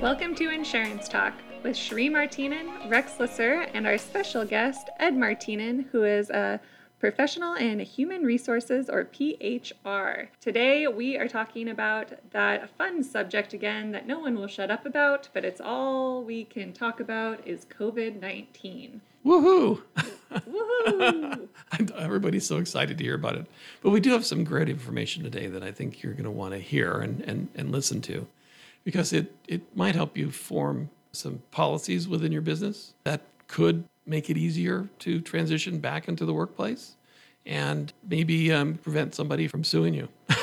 Welcome to Insurance Talk with Sheree Martinen, Rex Lesser, and our special guest, Ed Martinen, who is a professional in human resources or PHR. Today we are talking about that fun subject again that no one will shut up about, but it's all we can talk about is COVID 19. Woohoo! Woohoo! Everybody's so excited to hear about it. But we do have some great information today that I think you're going to want to hear and, and, and listen to because it, it might help you form some policies within your business that could make it easier to transition back into the workplace and maybe um, prevent somebody from suing you.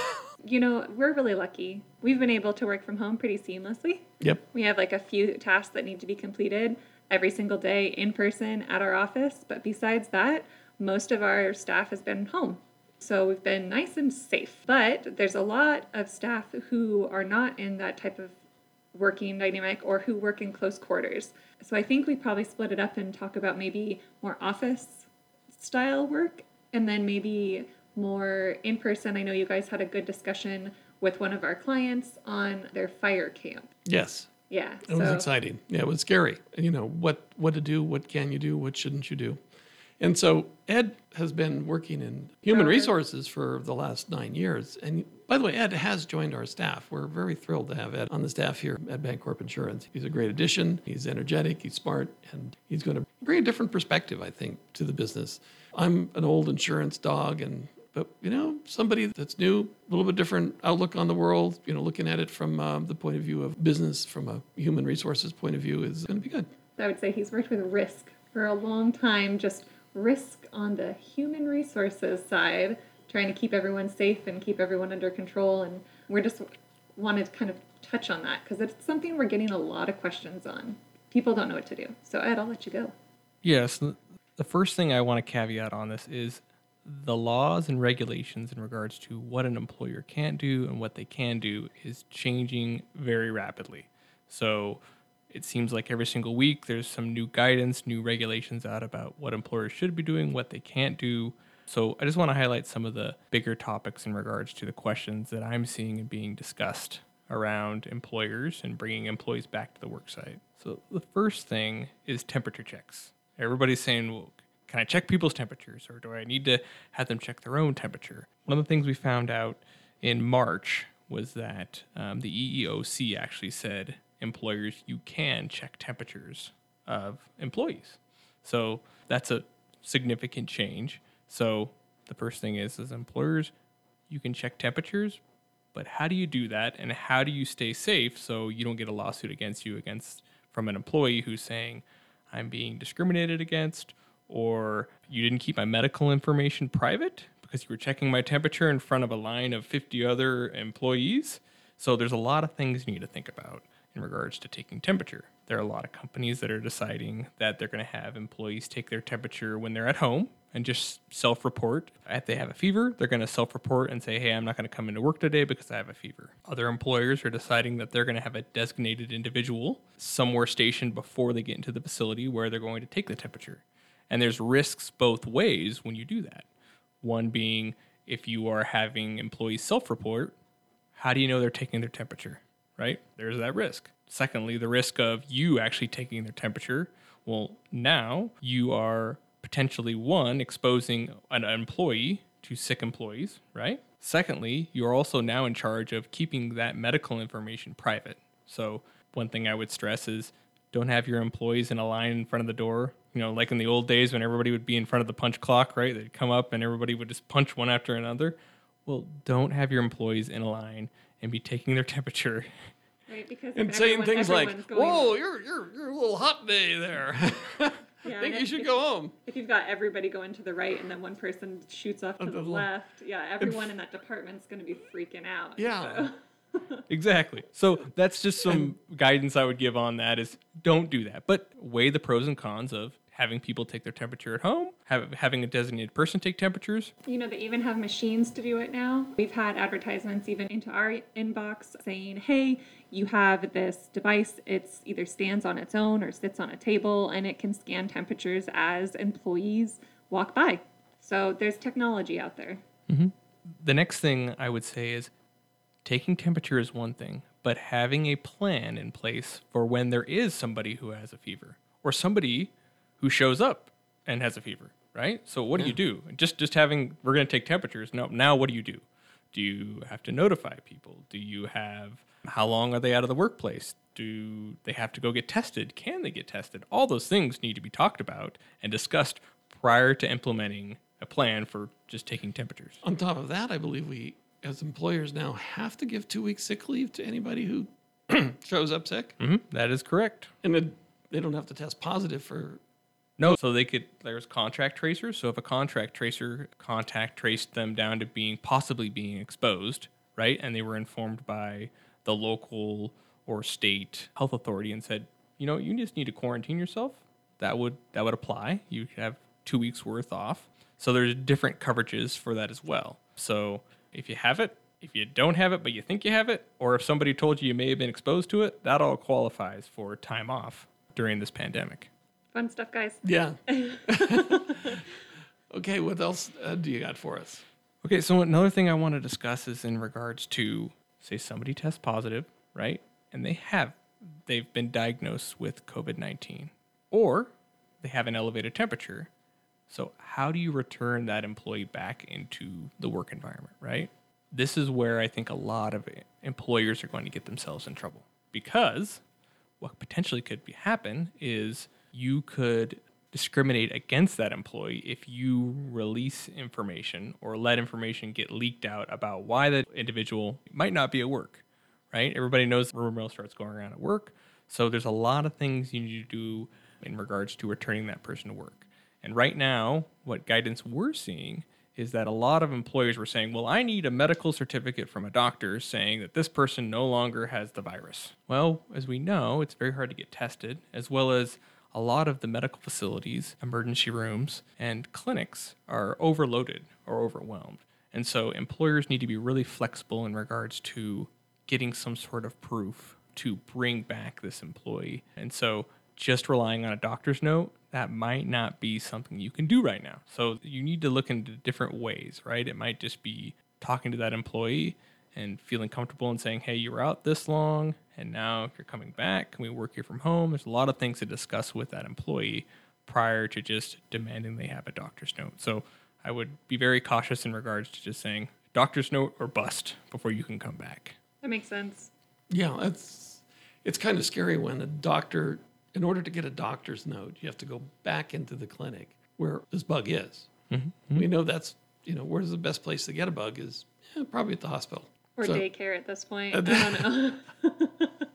you know, we're really lucky. We've been able to work from home pretty seamlessly. Yep. We have like a few tasks that need to be completed every single day in person at our office. But besides that, most of our staff has been home. So we've been nice and safe. But there's a lot of staff who are not in that type of working dynamic or who work in close quarters. So I think we probably split it up and talk about maybe more office style work and then maybe more in person. I know you guys had a good discussion with one of our clients on their fire camp. Yes. Yeah. It was exciting. Yeah, it was scary. You know, what what to do, what can you do, what shouldn't you do? And so Ed has been working in human resources for the last nine years. And by the way, Ed has joined our staff. We're very thrilled to have Ed on the staff here at Bancorp Insurance. He's a great addition. He's energetic, he's smart, and he's going to bring a different perspective, I think, to the business. I'm an old insurance dog and but you know somebody that's new a little bit different outlook on the world you know looking at it from um, the point of view of business from a human resources point of view is going to be good I would say he's worked with risk for a long time, just risk on the human resources side, trying to keep everyone safe and keep everyone under control. And we're just wanted to kind of touch on that because it's something we're getting a lot of questions on. People don't know what to do. So, Ed, I'll let you go. Yes. The first thing I want to caveat on this is the laws and regulations in regards to what an employer can't do and what they can do is changing very rapidly. So it seems like every single week there's some new guidance, new regulations out about what employers should be doing, what they can't do. So I just want to highlight some of the bigger topics in regards to the questions that I'm seeing and being discussed around employers and bringing employees back to the worksite. So the first thing is temperature checks. Everybody's saying, well, can I check people's temperatures or do I need to have them check their own temperature? One of the things we found out in March was that um, the EEOC actually said employers you can check temperatures of employees. So that's a significant change. So the first thing is as employers you can check temperatures, but how do you do that and how do you stay safe so you don't get a lawsuit against you against from an employee who's saying I'm being discriminated against or you didn't keep my medical information private because you were checking my temperature in front of a line of 50 other employees. So there's a lot of things you need to think about in regards to taking temperature. There are a lot of companies that are deciding that they're going to have employees take their temperature when they're at home and just self report. If they have a fever, they're going to self report and say, hey, I'm not going to come into work today because I have a fever. Other employers are deciding that they're going to have a designated individual somewhere stationed before they get into the facility where they're going to take the temperature. And there's risks both ways when you do that. One being if you are having employees self report, how do you know they're taking their temperature? Right? There's that risk. Secondly, the risk of you actually taking their temperature. Well, now you are potentially one exposing an employee to sick employees, right? Secondly, you're also now in charge of keeping that medical information private. So, one thing I would stress is don't have your employees in a line in front of the door. You know, like in the old days when everybody would be in front of the punch clock, right? They'd come up and everybody would just punch one after another. Well, don't have your employees in a line and be taking their temperature Right? Because and saying things like everyone's going- whoa you're, you're, you're a little hot day there Yeah, think you should if- go home If you've got everybody going to the right and then one person shoots off to Of the the left. left, yeah, everyone in that department's going to be freaking out. Yeah. so- Exactly. So that's just some guidance I would give on that is don't do that. But weigh the pros and cons of having people take their temperature at home, have, having a designated person take temperatures. You know, they even have machines to do it now. We've had advertisements even into our inbox saying, hey, you have this device. It's either stands on its own or sits on a table and it can scan temperatures as employees walk by. So there's technology out there. Mm-hmm. The next thing I would say is taking temperature is one thing, but having a plan in place for when there is somebody who has a fever or somebody who shows up and has a fever, right? So what do you do? Just just having we're going to take temperatures. No, now what do you do? Do you have to notify people? Do you have how long are they out of the workplace? Do they have to go get tested? Can they get tested? All those things need to be talked about and discussed prior to implementing a plan for just taking temperatures. On top of that, I believe we, as employers now, have to give two weeks sick leave to anybody who shows up sick, hmm That is correct. and then they don't have to test positive for. No, so they could. There's contract tracers. So if a contract tracer contact traced them down to being possibly being exposed, right, and they were informed by the local or state health authority and said, you know, you just need to quarantine yourself. That would that would apply. You have two weeks worth off. So there's different coverages for that as well. So if you have it, if you don't have it but you think you have it, or if somebody told you you may have been exposed to it, that all qualifies for time off during this pandemic. Fun stuff, guys. Yeah. okay, what else uh, do you got for us? Okay, so another thing I want to discuss is in regards to say somebody tests positive, right? And they have they've been diagnosed with COVID-19 or they have an elevated temperature. So how do you return that employee back into the work environment, right? This is where I think a lot of employers are going to get themselves in trouble because what potentially could be happen is you could discriminate against that employee if you release information or let information get leaked out about why that individual might not be at work, right? Everybody knows rumor mill starts going around at work. So there's a lot of things you need to do in regards to returning that person to work. And right now, what guidance we're seeing is that a lot of employers were saying, well, I need a medical certificate from a doctor saying that this person no longer has the virus. Well, as we know, it's very hard to get tested, as well as a lot of the medical facilities, emergency rooms, and clinics are overloaded or overwhelmed. And so employers need to be really flexible in regards to getting some sort of proof to bring back this employee. And so just relying on a doctor's note, that might not be something you can do right now. So you need to look into different ways, right? It might just be talking to that employee and feeling comfortable and saying, hey, you were out this long and now you're coming back. Can we work here from home? There's a lot of things to discuss with that employee prior to just demanding they have a doctor's note. So I would be very cautious in regards to just saying doctor's note or bust before you can come back. That makes sense. Yeah, it's it's kind of scary when a doctor, in order to get a doctor's note, you have to go back into the clinic where this bug is. Mm-hmm. We know that's you know where's the best place to get a bug is yeah, probably at the hospital. Or So- daycare at this point. Uh, I don't know.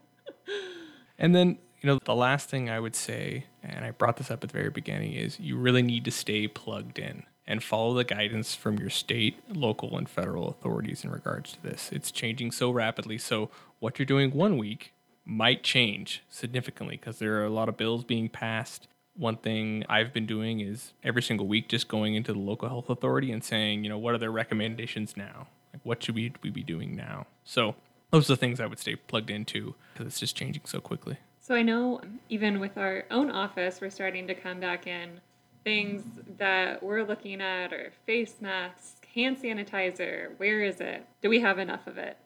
And then, you know, the last thing I would say, and I brought this up at the very beginning, is you really need to stay plugged in and follow the guidance from your state, local, and federal authorities in regards to this. It's changing so rapidly. So, what you're doing one week might change significantly because there are a lot of bills being passed. One thing I've been doing is every single week just going into the local health authority and saying, you know, what are their recommendations now? Like, what should we, we be doing now? So, those are the things I would stay plugged into because it's just changing so quickly. So I know even with our own office, we're starting to come back in things that we're looking at are face masks, hand sanitizer. Where is it? Do we have enough of it?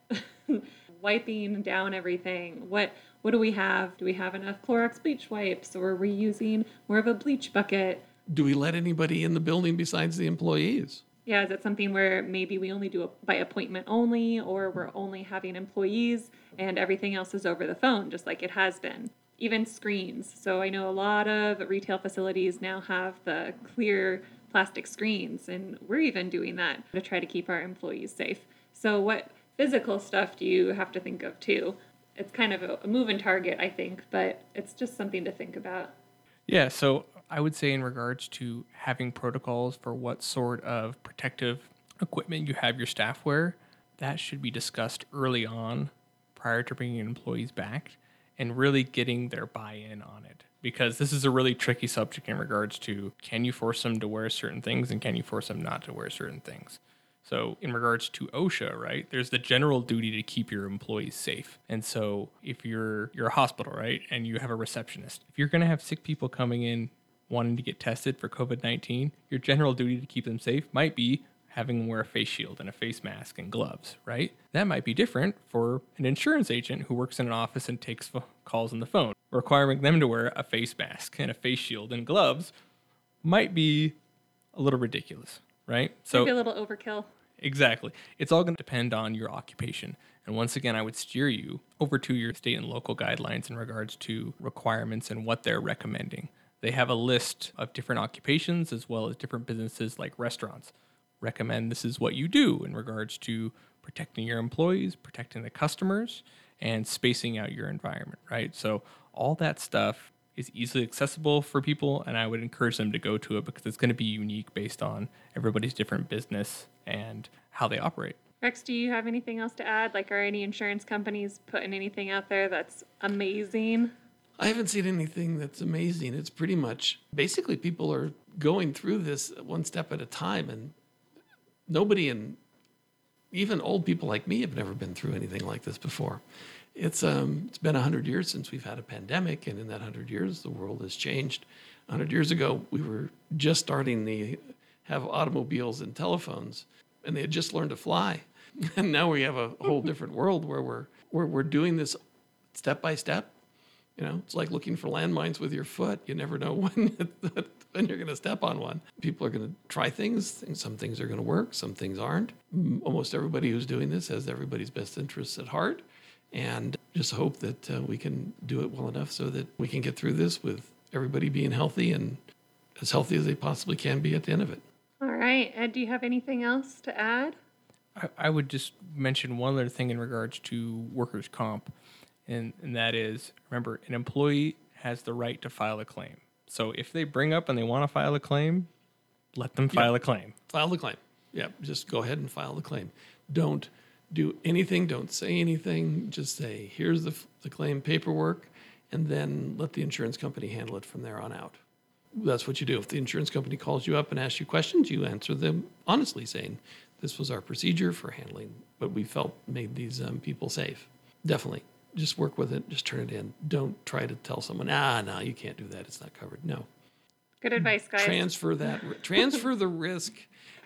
Wiping down everything. What what do we have? Do we have enough Clorox bleach wipes, or are we using more of a bleach bucket? Do we let anybody in the building besides the employees? Yeah, is it something where maybe we only do it by appointment only, or we're only having employees and everything else is over the phone, just like it has been? Even screens. So I know a lot of retail facilities now have the clear plastic screens, and we're even doing that to try to keep our employees safe. So, what physical stuff do you have to think of too? It's kind of a, a moving target, I think, but it's just something to think about. Yeah, so I would say in regards to having protocols for what sort of protective equipment you have your staff wear, that should be discussed early on prior to bringing employees back and really getting their buy-in on it because this is a really tricky subject in regards to can you force them to wear certain things and can you force them not to wear certain things. So, in regards to OSHA, right, there's the general duty to keep your employees safe. And so, if you're you're a hospital, right, and you have a receptionist, if you're going to have sick people coming in wanting to get tested for COVID-19, your general duty to keep them safe might be having them wear a face shield and a face mask and gloves, right? That might be different for an insurance agent who works in an office and takes calls on the phone. Requiring them to wear a face mask and a face shield and gloves might be a little ridiculous, right? So maybe a little overkill. Exactly. It's all going to depend on your occupation. And once again, I would steer you over to your state and local guidelines in regards to requirements and what they're recommending. They have a list of different occupations as well as different businesses like restaurants recommend this is what you do in regards to protecting your employees, protecting the customers, and spacing out your environment, right? So all that stuff is easily accessible for people, and I would encourage them to go to it because it's going to be unique based on everybody's different business and how they operate. Rex, do you have anything else to add? Like, are any insurance companies putting anything out there that's amazing? I haven't seen anything that's amazing. It's pretty much basically people are going through this one step at a time and nobody in even old people like me have never been through anything like this before. It's um, it's been hundred years since we've had a pandemic, and in that hundred years, the world has changed. hundred years ago, we were just starting to have automobiles and telephones, and they had just learned to fly. And now we have a whole different world where we're where we're doing this step by step. You know, it's like looking for landmines with your foot. You never know when then you're going to step on one. People are going to try things. Some things are going to work, some things aren't. Almost everybody who's doing this has everybody's best interests at heart. And just hope that uh, we can do it well enough so that we can get through this with everybody being healthy and as healthy as they possibly can be at the end of it. All right. Ed, do you have anything else to add? I, I would just mention one other thing in regards to workers' comp, and, and that is remember, an employee has the right to file a claim. So if they bring up and they want to file a claim, let them file yep. a claim. File the claim. Yeah, just go ahead and file the claim. Don't do anything. Don't say anything. Just say, here's the, the claim paperwork, and then let the insurance company handle it from there on out. That's what you do. If the insurance company calls you up and asks you questions, you answer them honestly, saying, this was our procedure for handling what we felt made these um, people safe. Definitely just work with it. Just turn it in. Don't try to tell someone, ah, no, you can't do that. It's not covered. No. Good advice, guys. Transfer that. transfer the risk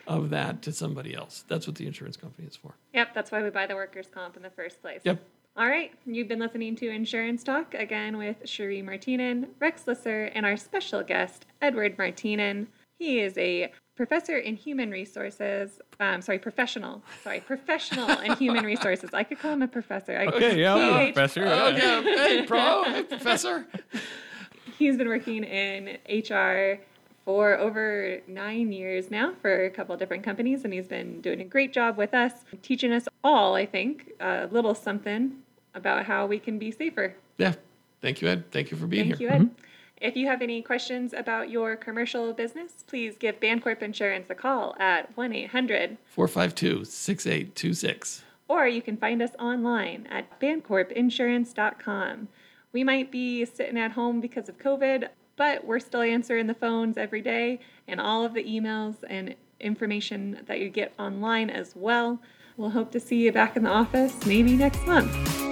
of that to somebody else. That's what the insurance company is for. Yep, that's why we buy the workers' comp in the first place. Yep. All right, you've been listening to Insurance Talk again with Cherie Martinen, Rex Lisser, and our special guest, Edward Martinen. He is a professor in human resources. Um, sorry, professional. Sorry, professional in human resources. I could call him a professor. I okay, yeah, professor. Oh, yeah. Hey, pro, hey, professor. He's been working in HR for over nine years now for a couple of different companies, and he's been doing a great job with us, teaching us all, I think, a little something about how we can be safer. Yeah. Thank you, Ed. Thank you for being Thank here. Thank you, Ed. Mm-hmm. If you have any questions about your commercial business, please give Bancorp Insurance a call at 1 800 452 6826. Or you can find us online at bancorpinsurance.com. We might be sitting at home because of COVID, but we're still answering the phones every day and all of the emails and information that you get online as well. We'll hope to see you back in the office maybe next month.